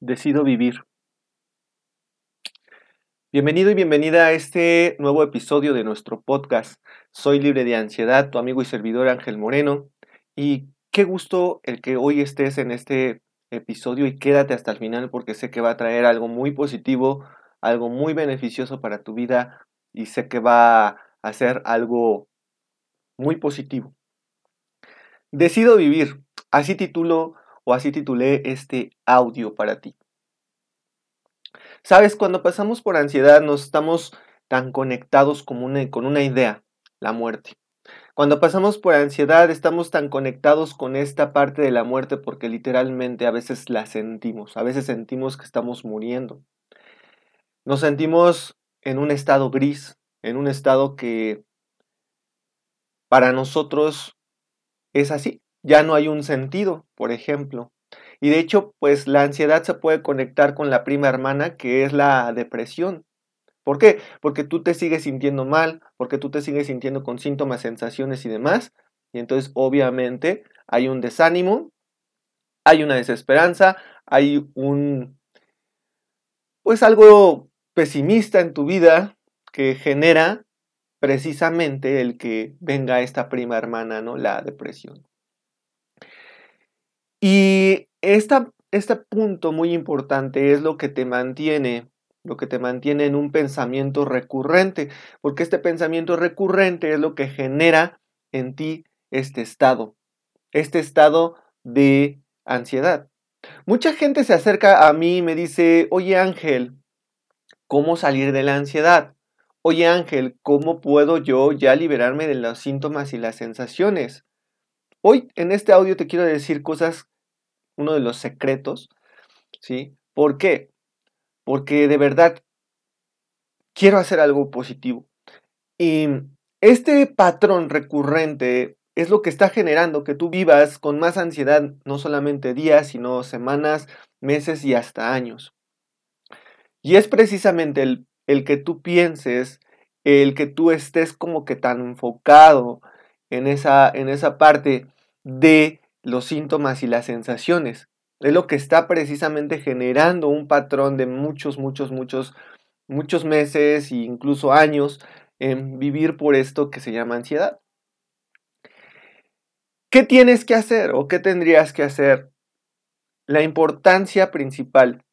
Decido vivir. Bienvenido y bienvenida a este nuevo episodio de nuestro podcast. Soy libre de ansiedad, tu amigo y servidor Ángel Moreno. Y qué gusto el que hoy estés en este episodio y quédate hasta el final porque sé que va a traer algo muy positivo, algo muy beneficioso para tu vida y sé que va a ser algo muy positivo. Decido vivir. Así titulo o así titulé este audio para ti. Sabes, cuando pasamos por ansiedad nos estamos tan conectados con una, con una idea, la muerte. Cuando pasamos por ansiedad estamos tan conectados con esta parte de la muerte porque literalmente a veces la sentimos, a veces sentimos que estamos muriendo. Nos sentimos en un estado gris, en un estado que para nosotros es así, ya no hay un sentido, por ejemplo. Y de hecho, pues la ansiedad se puede conectar con la prima hermana que es la depresión. ¿Por qué? Porque tú te sigues sintiendo mal, porque tú te sigues sintiendo con síntomas, sensaciones y demás. Y entonces obviamente hay un desánimo, hay una desesperanza, hay un, pues algo pesimista en tu vida que genera precisamente el que venga esta prima hermana, ¿no? La depresión. Y este punto muy importante es lo que te mantiene, lo que te mantiene en un pensamiento recurrente, porque este pensamiento recurrente es lo que genera en ti este estado, este estado de ansiedad. Mucha gente se acerca a mí y me dice, oye Ángel, ¿cómo salir de la ansiedad? Oye Ángel, ¿cómo puedo yo ya liberarme de los síntomas y las sensaciones? Hoy en este audio te quiero decir cosas uno de los secretos, ¿sí? ¿Por qué? Porque de verdad quiero hacer algo positivo. Y este patrón recurrente es lo que está generando que tú vivas con más ansiedad, no solamente días, sino semanas, meses y hasta años. Y es precisamente el, el que tú pienses, el que tú estés como que tan enfocado en esa, en esa parte de los síntomas y las sensaciones. Es lo que está precisamente generando un patrón de muchos, muchos, muchos, muchos meses e incluso años en vivir por esto que se llama ansiedad. ¿Qué tienes que hacer o qué tendrías que hacer? La importancia principal,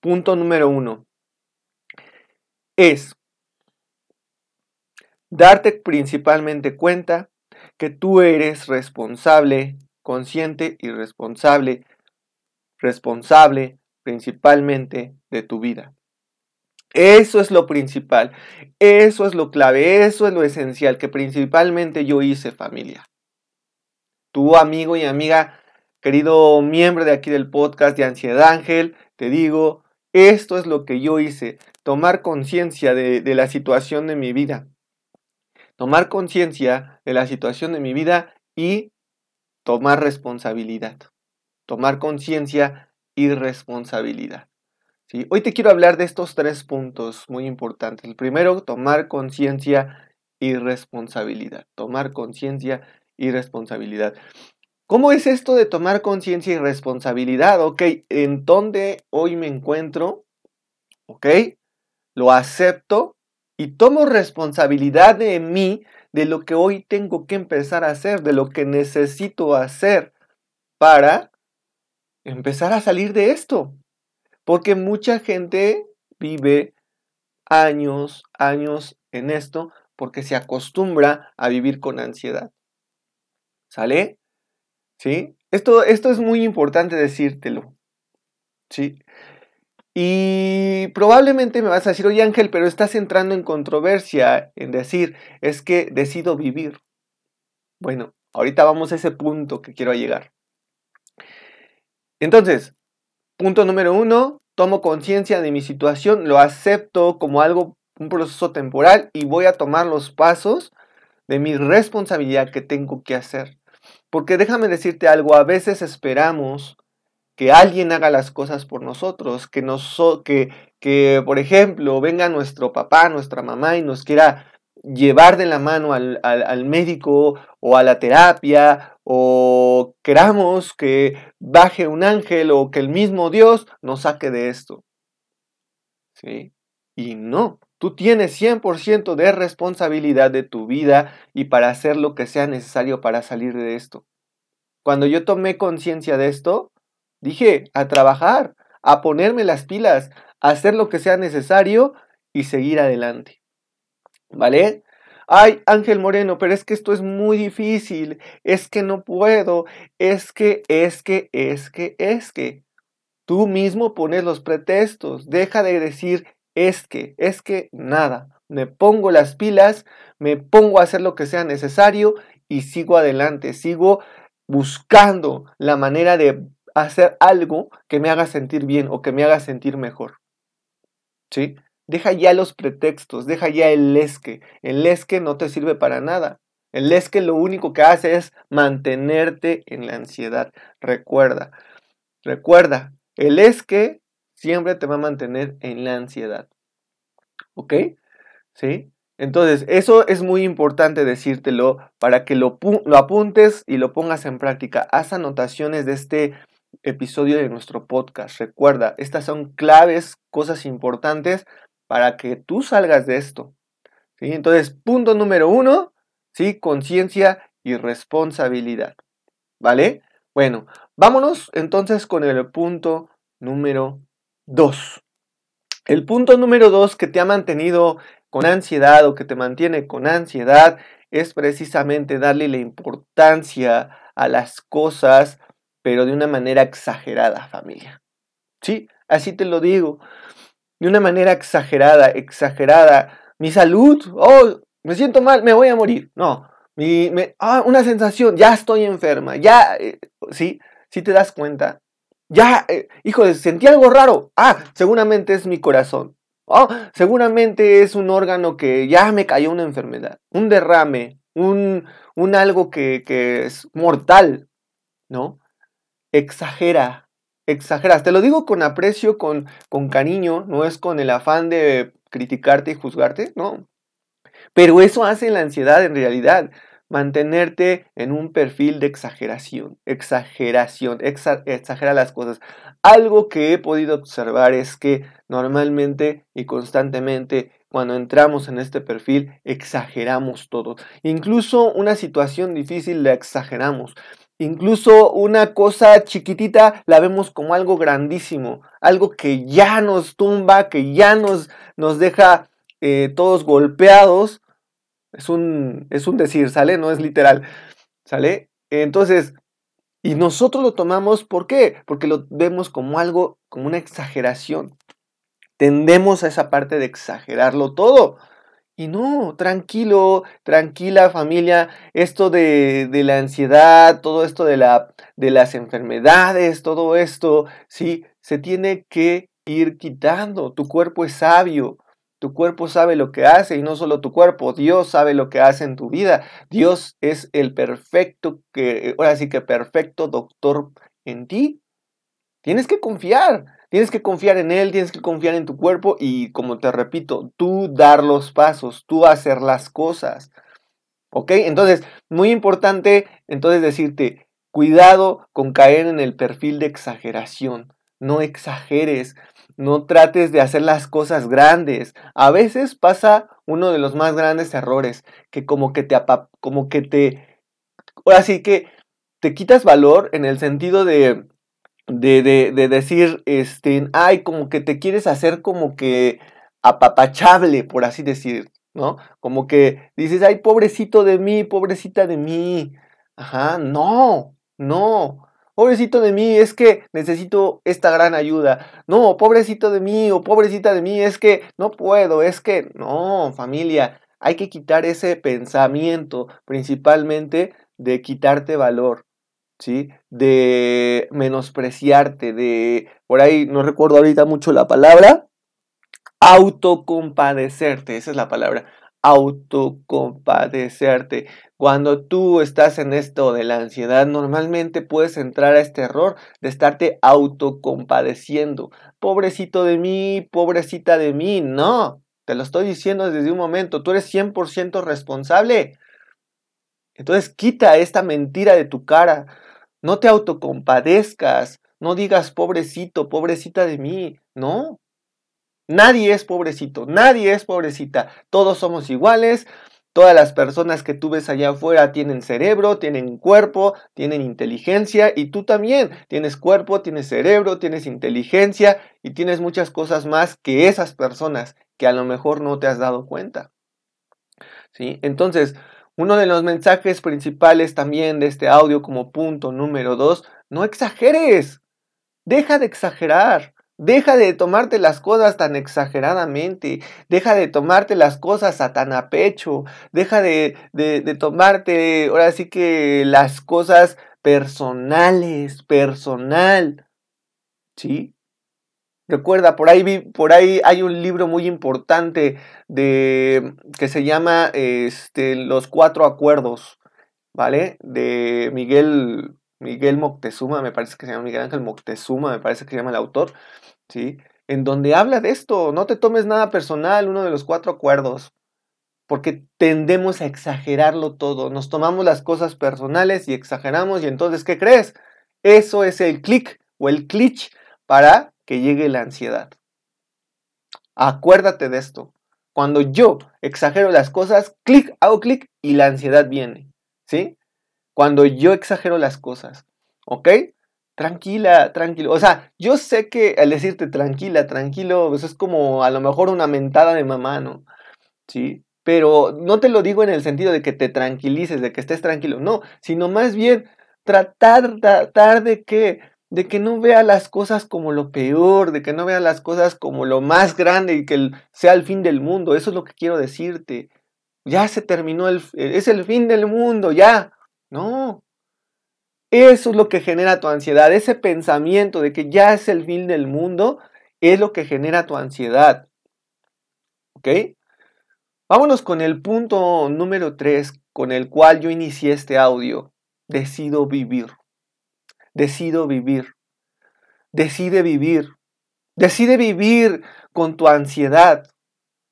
punto número uno, es darte principalmente cuenta que tú eres responsable consciente y responsable, responsable principalmente de tu vida. Eso es lo principal, eso es lo clave, eso es lo esencial que principalmente yo hice familia. Tu amigo y amiga, querido miembro de aquí del podcast de Ansiedad Ángel, te digo, esto es lo que yo hice, tomar conciencia de, de la situación de mi vida. Tomar conciencia de la situación de mi vida y tomar responsabilidad, tomar conciencia y responsabilidad. Hoy te quiero hablar de estos tres puntos muy importantes. El primero, tomar conciencia y responsabilidad. Tomar conciencia y responsabilidad. ¿Cómo es esto de tomar conciencia y responsabilidad? Ok, ¿en dónde hoy me encuentro? Ok, lo acepto y tomo responsabilidad de mí de lo que hoy tengo que empezar a hacer, de lo que necesito hacer para empezar a salir de esto. Porque mucha gente vive años, años en esto porque se acostumbra a vivir con ansiedad. ¿Sale? ¿Sí? Esto, esto es muy importante decírtelo. ¿Sí? Y probablemente me vas a decir, oye Ángel, pero estás entrando en controversia en decir, es que decido vivir. Bueno, ahorita vamos a ese punto que quiero llegar. Entonces, punto número uno, tomo conciencia de mi situación, lo acepto como algo, un proceso temporal y voy a tomar los pasos de mi responsabilidad que tengo que hacer. Porque déjame decirte algo, a veces esperamos que alguien haga las cosas por nosotros, que, nos, que, que por ejemplo, venga nuestro papá, nuestra mamá y nos quiera llevar de la mano al, al, médico o a la terapia o queramos que baje un ángel o que el mismo Dios nos saque de esto. ¿Sí? Y no, tú tienes 100% de responsabilidad de tu vida y para hacer lo que sea necesario para salir de esto. Cuando yo tomé conciencia de esto, dije a trabajar, a ponerme las pilas, a hacer lo que sea necesario y seguir adelante. ¿Vale? Ay, Ángel Moreno, pero es que esto es muy difícil, es que no puedo, es que, es que, es que, es que. Tú mismo pones los pretextos, deja de decir es que, es que, nada. Me pongo las pilas, me pongo a hacer lo que sea necesario y sigo adelante, sigo buscando la manera de hacer algo que me haga sentir bien o que me haga sentir mejor. ¿Sí? Deja ya los pretextos, deja ya el lesque. El lesque no te sirve para nada. El lesque lo único que hace es mantenerte en la ansiedad. Recuerda, recuerda, el esque siempre te va a mantener en la ansiedad. ¿Ok? ¿Sí? Entonces, eso es muy importante decírtelo para que lo, apuntes y lo pongas en práctica. Haz anotaciones de este episodio de nuestro podcast. Recuerda, estas son claves, cosas importantes para que tú salgas de esto. ¿sí? Entonces, punto número uno, ¿sí? conciencia y responsabilidad. ¿Vale? Bueno, vámonos entonces con el punto número dos. El punto número dos que te ha mantenido con ansiedad o que te mantiene con ansiedad es precisamente darle la importancia a las cosas, pero de una manera exagerada, familia. Sí, así te lo digo de una manera exagerada, exagerada. Mi salud, oh, me siento mal, me voy a morir. No, mi, ah, una sensación, ya estoy enferma, ya, eh, sí, sí te das cuenta. Ya, eh, hijo, sentí algo raro. Ah, seguramente es mi corazón. Oh, seguramente es un órgano que ya me cayó una enfermedad, un derrame, un, un algo que, que es mortal, ¿no? Exagera, exageras. Te lo digo con aprecio, con, cariño, no es con el afán de criticarte y juzgarte, no. Pero eso hace la ansiedad en realidad, mantenerte en un perfil de exageración, exageración, exagera las cosas. Algo que he podido observar es que normalmente y constantemente cuando entramos en este perfil exageramos todo. Incluso una situación difícil la exageramos. Incluso una cosa chiquitita la vemos como algo grandísimo, algo que ya nos tumba, que ya nos, nos deja eh, todos golpeados. Es un, es un decir, ¿sale? No es literal, ¿sale? Entonces, y nosotros lo tomamos, ¿por qué? Porque lo vemos como algo, como una exageración. Tendemos a esa parte de exagerarlo todo. Y no, tranquilo, tranquila familia, esto de, de la ansiedad, todo esto de, la, de las enfermedades, todo esto, sí, se tiene que ir quitando. Tu cuerpo es sabio, tu cuerpo sabe lo que hace y no solo tu cuerpo, Dios sabe lo que hace en tu vida. Dios es el perfecto, que, ahora sí que perfecto doctor en ti. Tienes que confiar. Tienes que confiar en Él, tienes que confiar en tu cuerpo y, como te repito, tú dar los pasos, tú hacer las cosas. ¿Ok? Entonces, muy importante, entonces decirte, cuidado con caer en el perfil de exageración. No exageres, no trates de hacer las cosas grandes. A veces pasa uno de los más grandes errores, que como que te, como que te, ahora que te quitas valor en el sentido de, de, de, decir, este, ay, como que te quieres hacer como que apapachable, por así decir, ¿no? Como que dices, ay, pobrecito de mí, pobrecita de mí. Ajá, no, no. Pobrecito de mí, es que necesito esta gran ayuda. No, pobrecito de mí o pobrecita de mí, es que no puedo, es que no, familia, hay que quitar ese pensamiento, principalmente de quitarte valor. De menospreciarte, de, por ahí no recuerdo ahorita mucho la palabra, autocompadecerte, esa es la palabra, autocompadecerte. Cuando tú estás en esto de la ansiedad, normalmente puedes entrar a este error de estarte autocompadeciendo. Pobrecito de mí, pobrecita de mí, no. Te lo estoy diciendo desde un momento. Tú eres 100% responsable. Entonces quita esta mentira de tu cara. No te autocompadezcas. No digas pobrecito, pobrecita de mí. No. Nadie es pobrecito. Nadie es pobrecita. Todos somos iguales. Todas las personas que tú ves allá afuera tienen cerebro, tienen cuerpo, tienen inteligencia y tú también tienes cuerpo, tienes cerebro, tienes inteligencia y tienes muchas cosas más que esas personas que a lo mejor no te has dado cuenta. ¿Sí? Entonces, uno de los mensajes principales también de este audio como punto número dos, no exageres. Deja de exagerar. Deja de tomarte las cosas tan exageradamente, deja de tomarte las cosas a tan a pecho, deja de, de, tomarte, ahora sí que las cosas personales, personal, ¿sí? Recuerda, por ahí, por ahí hay un libro muy importante de, que se llama este, Los Cuatro Acuerdos, ¿vale? De Miguel, Miguel Moctezuma, me parece que se llama Miguel Ángel Moctezuma, me parece que se llama el autor. ¿sí? En donde habla de esto, no te tomes nada personal, uno de los cuatro acuerdos, porque tendemos a exagerarlo todo, nos tomamos las cosas personales y exageramos y entonces, ¿qué crees? Eso es el clic o el clic para que llegue la ansiedad. Acuérdate de esto. Cuando yo exagero las cosas, clic, hago clic y la ansiedad viene. ¿Sí? Cuando yo exagero las cosas. ¿Ok? tranquila, tranquilo. O sea, yo sé que al decirte tranquila, tranquilo, pues es como a lo mejor una mentada de mamá, ¿no? Sí. Pero no te lo digo en el sentido de que te tranquilices, de que estés tranquilo, no, sino más bien tratar, tratar de que, de que no vea las cosas como lo peor, de que no vea las cosas como lo más grande y que sea el fin del mundo. Eso es lo que quiero decirte. Ya se terminó el, es el fin del mundo, ya. No, eso es lo que genera tu ansiedad. Ese pensamiento de que ya es el fin del mundo es lo que genera tu ansiedad. ¿Ok? Vámonos con el punto número 3 con el cual yo inicié este audio. Decido vivir. Decido vivir. Decide vivir. Decide vivir con tu ansiedad.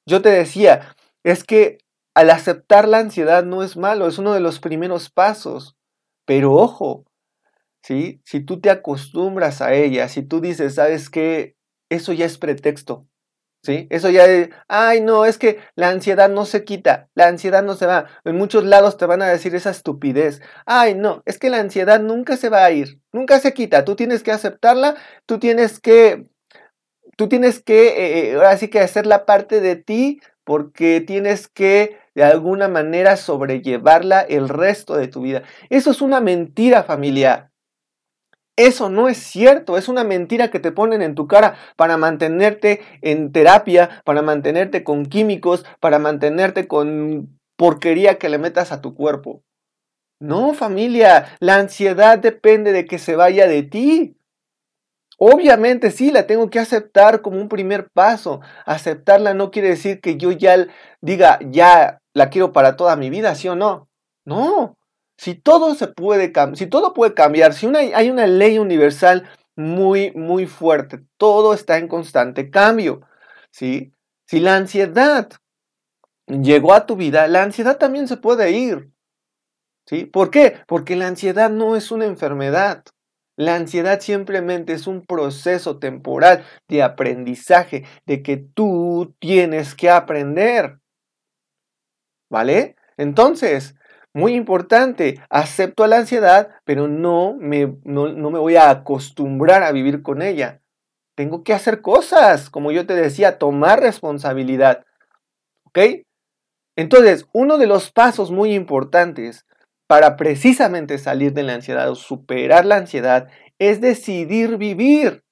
Yo te decía, es que al aceptar la ansiedad no es malo, es uno de los primeros pasos. Pero ojo, ¿sí? Si tú te acostumbras a ella, si tú dices, ¿sabes qué? Eso ya es pretexto, ¿sí? Eso ya es, ay, no, es que la ansiedad no se quita, la ansiedad no se va. En muchos lados te van a decir esa estupidez. Ay, no, es que la ansiedad nunca se va a ir, nunca se quita. Tú tienes que aceptarla, tú tienes que, tú tienes que, eh, ahora sí que hacer la parte de ti porque tienes que de alguna manera sobrellevarla el resto de tu vida. Eso es una mentira familiar. Eso no es cierto, es una mentira que te ponen en tu cara para mantenerte en terapia, para mantenerte con químicos, para mantenerte con porquería que le metas a tu cuerpo. No, familia, la ansiedad depende de que se vaya de ti. Obviamente sí, la tengo que aceptar como un primer paso. Aceptarla no quiere decir que yo ya diga, ya la quiero para toda mi vida, ¿sí o no? No, si todo se puede si todo puede cambiar, si hay una ley universal muy, muy fuerte, todo está en constante cambio, ¿sí? Si la ansiedad llegó a tu vida, la ansiedad también se puede ir, ¿sí? ¿Por qué? Porque la ansiedad no es una enfermedad. La ansiedad simplemente es un proceso temporal de aprendizaje, de que tú tienes que aprender. ¿Vale? Entonces, muy importante, acepto la ansiedad, pero no me, no, me voy a acostumbrar a vivir con ella. Tengo que hacer cosas, como yo te decía, tomar responsabilidad. ¿Ok? Entonces, uno de los pasos muy importantes para precisamente salir de la ansiedad o superar la ansiedad es decidir vivir.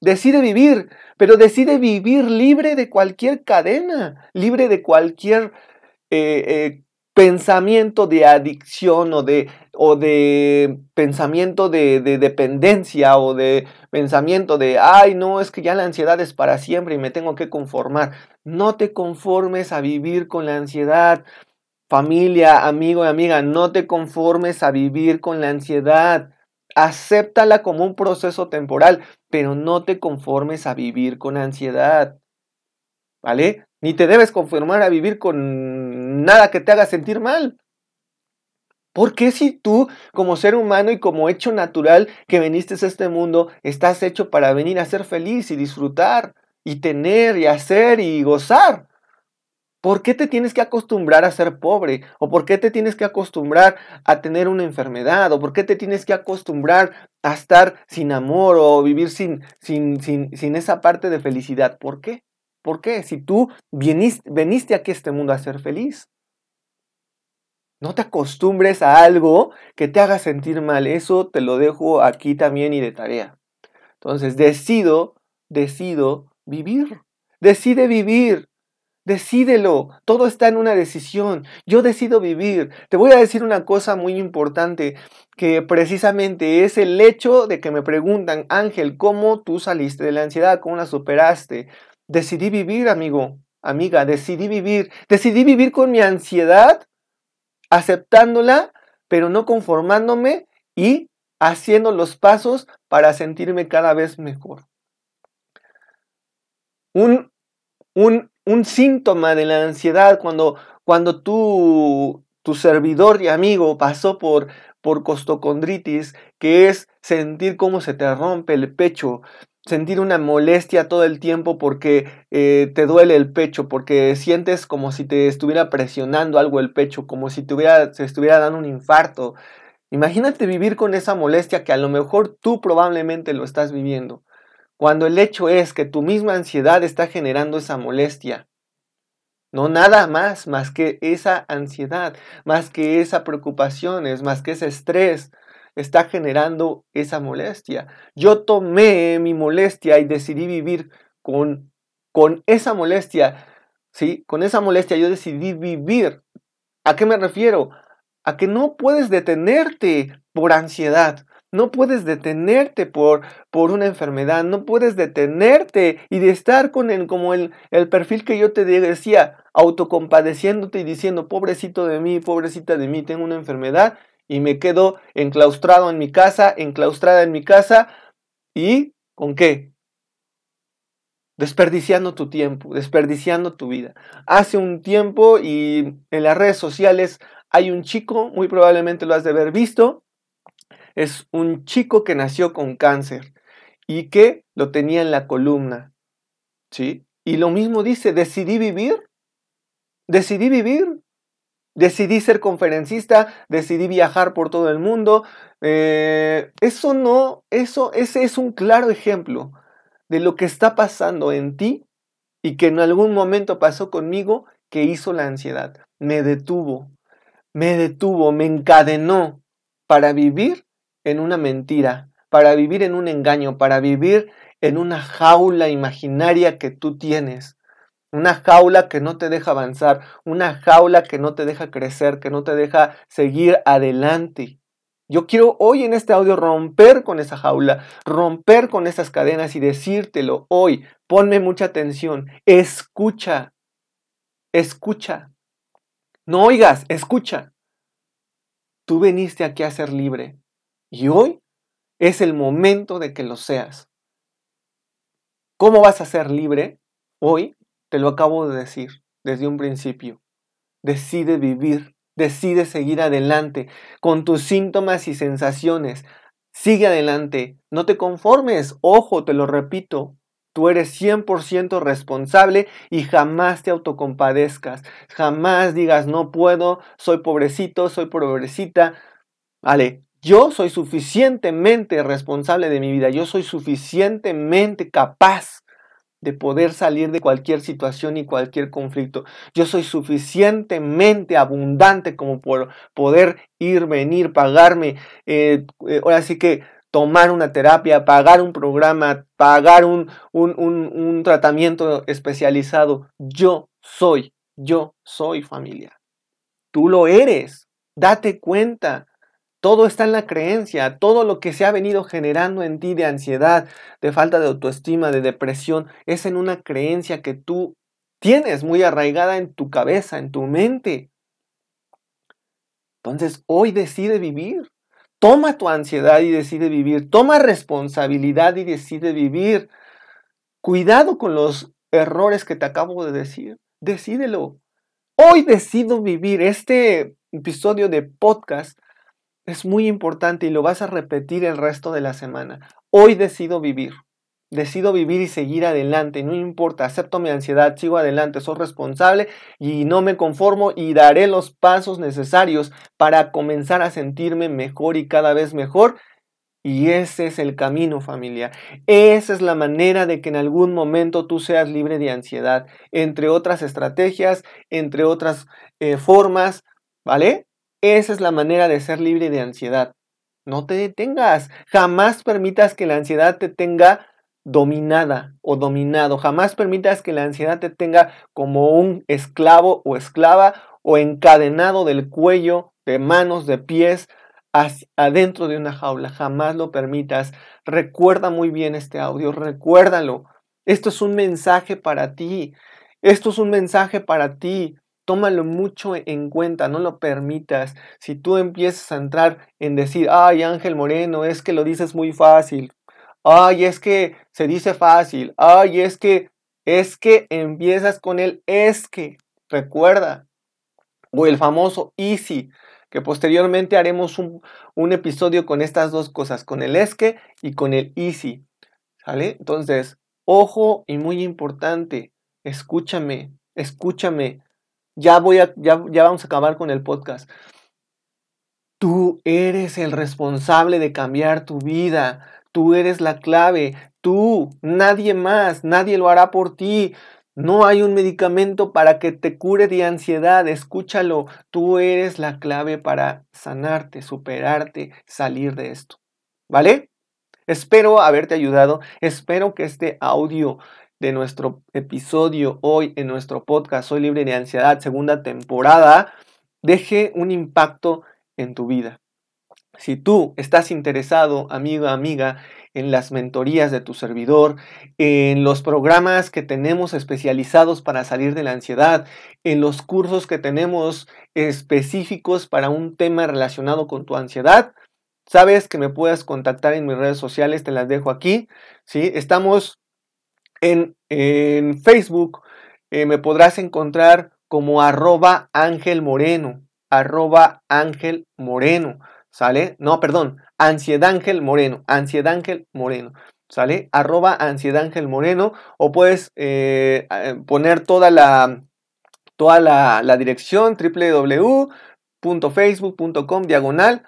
Decide vivir, pero decide vivir libre de cualquier cadena, libre de cualquier eh, eh, pensamiento de adicción o de, o de pensamiento de, de, dependencia o de pensamiento de, ay, no, es que ya la ansiedad es para siempre y me tengo que conformar. No te conformes a vivir con la ansiedad. Familia, amigo y amiga, no te conformes a vivir con la ansiedad. Acéptala como un proceso temporal, pero no te conformes a vivir con ansiedad. ¿Vale? Ni te debes conformar a vivir con nada que te haga sentir mal. ¿Por qué si tú, como ser humano y como hecho natural que viniste a este mundo, estás hecho para venir a ser feliz y disfrutar y tener y hacer y gozar? ¿Por qué te tienes que acostumbrar a ser pobre? ¿O por qué te tienes que acostumbrar a tener una enfermedad? ¿O por qué te tienes que acostumbrar a estar sin amor o vivir sin, sin, sin, sin esa parte de felicidad? ¿Por qué? ¿Por qué? Si tú viniste, viniste aquí a este mundo a ser feliz. No te acostumbres a algo que te haga sentir mal. Eso te lo dejo aquí también y de tarea. Entonces, decido, decido vivir. Decide vivir. Decídelo. Todo está en una decisión. Yo decido vivir. Te voy a decir una cosa muy importante que precisamente es el hecho de que me preguntan, Ángel, ¿cómo tú saliste de la ansiedad? ¿Cómo la superaste? Decidí vivir, amigo, amiga, decidí vivir. Decidí vivir con mi ansiedad aceptándola, pero no conformándome y haciendo los pasos para sentirme cada vez mejor. Un, un, un síntoma de la ansiedad cuando, cuando tú, tu servidor y amigo pasó por, por costocondritis, que es sentir cómo se te rompe el pecho, sentir una molestia todo el tiempo porque eh, te duele el pecho, porque sientes como si te estuviera presionando algo el pecho, como si te se estuviera dando un infarto. Imagínate vivir con esa molestia que a lo mejor tú probablemente lo estás viviendo, cuando el hecho es que tu misma ansiedad está generando esa molestia. No nada más, más que esa ansiedad, más que esa preocupación, más que ese estrés, está generando esa molestia. Yo tomé mi molestia y decidí vivir con, con esa molestia. ¿sí? Con esa molestia yo decidí vivir. ¿A qué me refiero? A que no puedes detenerte por ansiedad. No puedes detenerte por, por una enfermedad, no puedes detenerte y de estar con el, como el, el perfil que yo te decía, autocompadeciéndote y diciendo, pobrecito de mí, pobrecita de mí, tengo una enfermedad y me quedo enclaustrado en mi casa, enclaustrada en mi casa y ¿con qué? Desperdiciando tu tiempo, desperdiciando tu vida. Hace un tiempo y en las redes sociales hay un chico, muy probablemente lo has de haber visto, es un chico que nació con cáncer y que lo tenía en la columna, ¿sí? Y lo mismo dice, decidí vivir, decidí vivir, Decidí ser conferencista, decidí viajar por todo el mundo. Eh, eso no, eso, ese es un claro ejemplo de lo que está pasando en ti y que en algún momento pasó conmigo que hizo la ansiedad. Me detuvo, me detuvo, me encadenó para vivir en una mentira, para vivir en un engaño, para vivir en una jaula imaginaria que tú tienes una jaula que no te deja avanzar, una jaula que no te deja crecer, que no te deja seguir adelante. Yo quiero hoy en este audio romper con esa jaula, romper con esas cadenas y decírtelo hoy. Ponme mucha atención. Escucha. Escucha. No oigas, escucha. Tú viniste aquí a ser libre y hoy es el momento de que lo seas. ¿Cómo vas a ser libre? Hoy te lo acabo de decir desde un principio. Decide vivir, decide seguir adelante con tus síntomas y sensaciones. Sigue adelante, no te conformes, ojo, te lo repito, Tú eres 100% responsable y jamás te autocompadezcas. Jamás digas, no puedo, soy pobrecito, soy pobrecita. Vale, yo soy suficientemente responsable de mi vida. Yo soy suficientemente capaz de poder salir de cualquier situación y cualquier conflicto. Yo soy suficientemente abundante como por poder ir, venir, pagarme. Eh, eh, ahora sí que tomar una terapia, pagar un programa, pagar un, un, un tratamiento especializado. Yo soy, yo soy familia. Tú lo eres. Date cuenta. Todo está en la creencia, todo lo que se ha venido generando en ti de ansiedad, de falta de autoestima, de depresión, es en una creencia que tú tienes muy arraigada en tu cabeza, en tu mente. Entonces, hoy decide vivir. Toma tu ansiedad y decide vivir. Toma responsabilidad y decide vivir. Cuidado con los errores que te acabo de decir. Decídelo. Hoy decido vivir. Este episodio de podcast es muy importante y lo vas a repetir el resto de la semana. Hoy decido vivir. Decido vivir y seguir adelante, no importa, acepto mi ansiedad, sigo adelante, soy responsable y no me conformo y daré los pasos necesarios para comenzar a sentirme mejor y cada vez mejor. Y ese es el camino familia. Esa es la manera de que en algún momento tú seas libre de ansiedad, entre otras estrategias, entre otras eh, formas, ¿vale? Esa es la manera de ser libre de ansiedad. No te detengas, jamás permitas que la ansiedad te tenga dominada o dominado. Jamás permitas que la ansiedad te tenga como un esclavo o esclava o encadenado del cuello, de manos, de pies, adentro de una jaula. Jamás lo permitas. Recuerda muy bien este audio, recuérdalo. Esto es un mensaje para ti. Esto es un mensaje para ti. Tómalo mucho en cuenta, no lo permitas. Si tú empiezas a entrar en decir, ay Ángel Moreno, es que lo dices muy fácil, Ay, es que se dice fácil. Ay, es que, es que empiezas con el es que. Recuerda. O el famoso easy, que posteriormente haremos un, episodio con estas dos cosas, con el es que y con el easy. ¿Sale? Entonces, ojo y muy importante, escúchame, escúchame. Ya voy a, ya, ya vamos a acabar con el podcast. Tú eres el responsable de cambiar tu vida. Tú eres la clave, tú, nadie más, nadie lo hará por ti. No hay un medicamento para que te cure de ansiedad, escúchalo, tú eres la clave para sanarte, superarte, salir de esto. ¿Vale? Espero haberte ayudado, espero que este audio de nuestro episodio hoy en nuestro podcast Soy libre de ansiedad, segunda temporada, deje un impacto en tu vida. Si tú estás interesado, amigo, amiga, en las mentorías de tu servidor, en los programas que tenemos especializados para salir de la ansiedad, en los cursos que tenemos específicos para un tema relacionado con tu ansiedad, sabes que me puedes contactar en mis redes sociales, te las dejo aquí. ¿sí? Estamos en, Facebook, eh, me podrás encontrar como arroba Ángel Moreno, arroba Ángel Moreno. ¿sale? No, perdón, Ángel Moreno, Ángel Moreno, ¿sale? Arroba Ángel Moreno, o puedes eh, eh, poner toda la, toda la, dirección www.facebook.com diagonal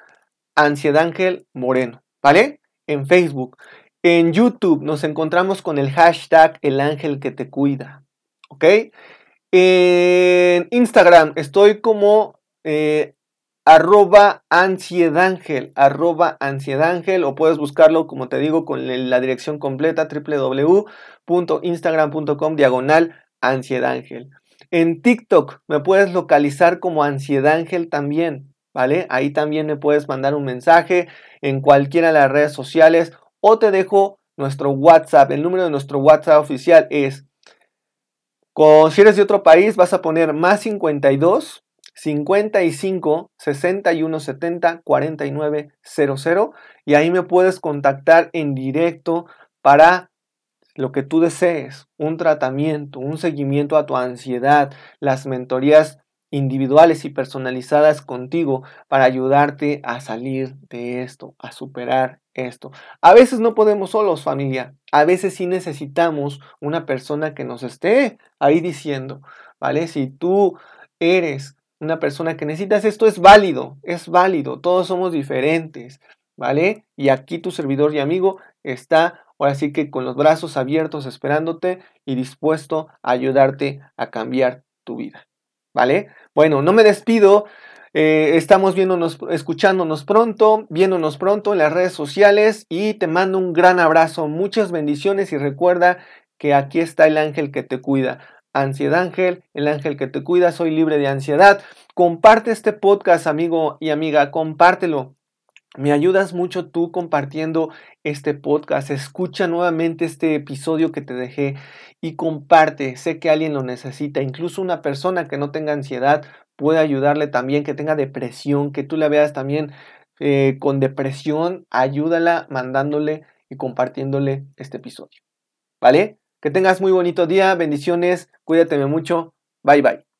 Ángel Moreno, ¿vale? En Facebook. En YouTube nos encontramos con el hashtag El Ángel que te cuida, ¿ok? En Instagram estoy como eh, arroba arroba o puedes buscarlo, como te digo, con la dirección completa www.instagram.com diagonal ansiedangel. En TikTok me puedes localizar como ansiedangel también, ¿vale? Ahí también me puedes mandar un mensaje en cualquiera de las redes sociales o te dejo nuestro WhatsApp. El número de nuestro WhatsApp oficial es, si eres de otro país, vas a poner más 52 55 61 70 49 00 y ahí me puedes contactar en directo para lo que tú desees, un tratamiento, un seguimiento a tu ansiedad, las mentorías individuales y personalizadas contigo para ayudarte a salir de esto, a superar esto. A veces no podemos solos, familia. A veces sí necesitamos una persona que nos esté ahí diciendo, ¿vale? Si tú eres una persona que necesitas esto es válido, es válido, todos somos diferentes, ¿vale? Y aquí tu servidor y amigo está ahora sí que con los brazos abiertos esperándote y dispuesto a ayudarte a cambiar tu vida, ¿vale? Bueno, no me despido. Eh, estamos viéndonos, escuchándonos pronto, viéndonos pronto en las redes sociales y te mando un gran abrazo, muchas bendiciones y recuerda que aquí está el ángel que te cuida. Ansiedad Ángel, el ángel que te cuida, soy libre de ansiedad. Comparte este podcast, amigo y amiga, compártelo. Me ayudas mucho tú compartiendo este podcast. Escucha nuevamente este episodio que te dejé y comparte. Sé que alguien lo necesita. Incluso una persona que no tenga ansiedad puede ayudarle también, que tenga depresión, que tú la veas también eh, con depresión. Ayúdala mandándole y compartiéndole este episodio. ¿Vale? Que tengas muy bonito día, bendiciones, cuídate mucho. Bye bye.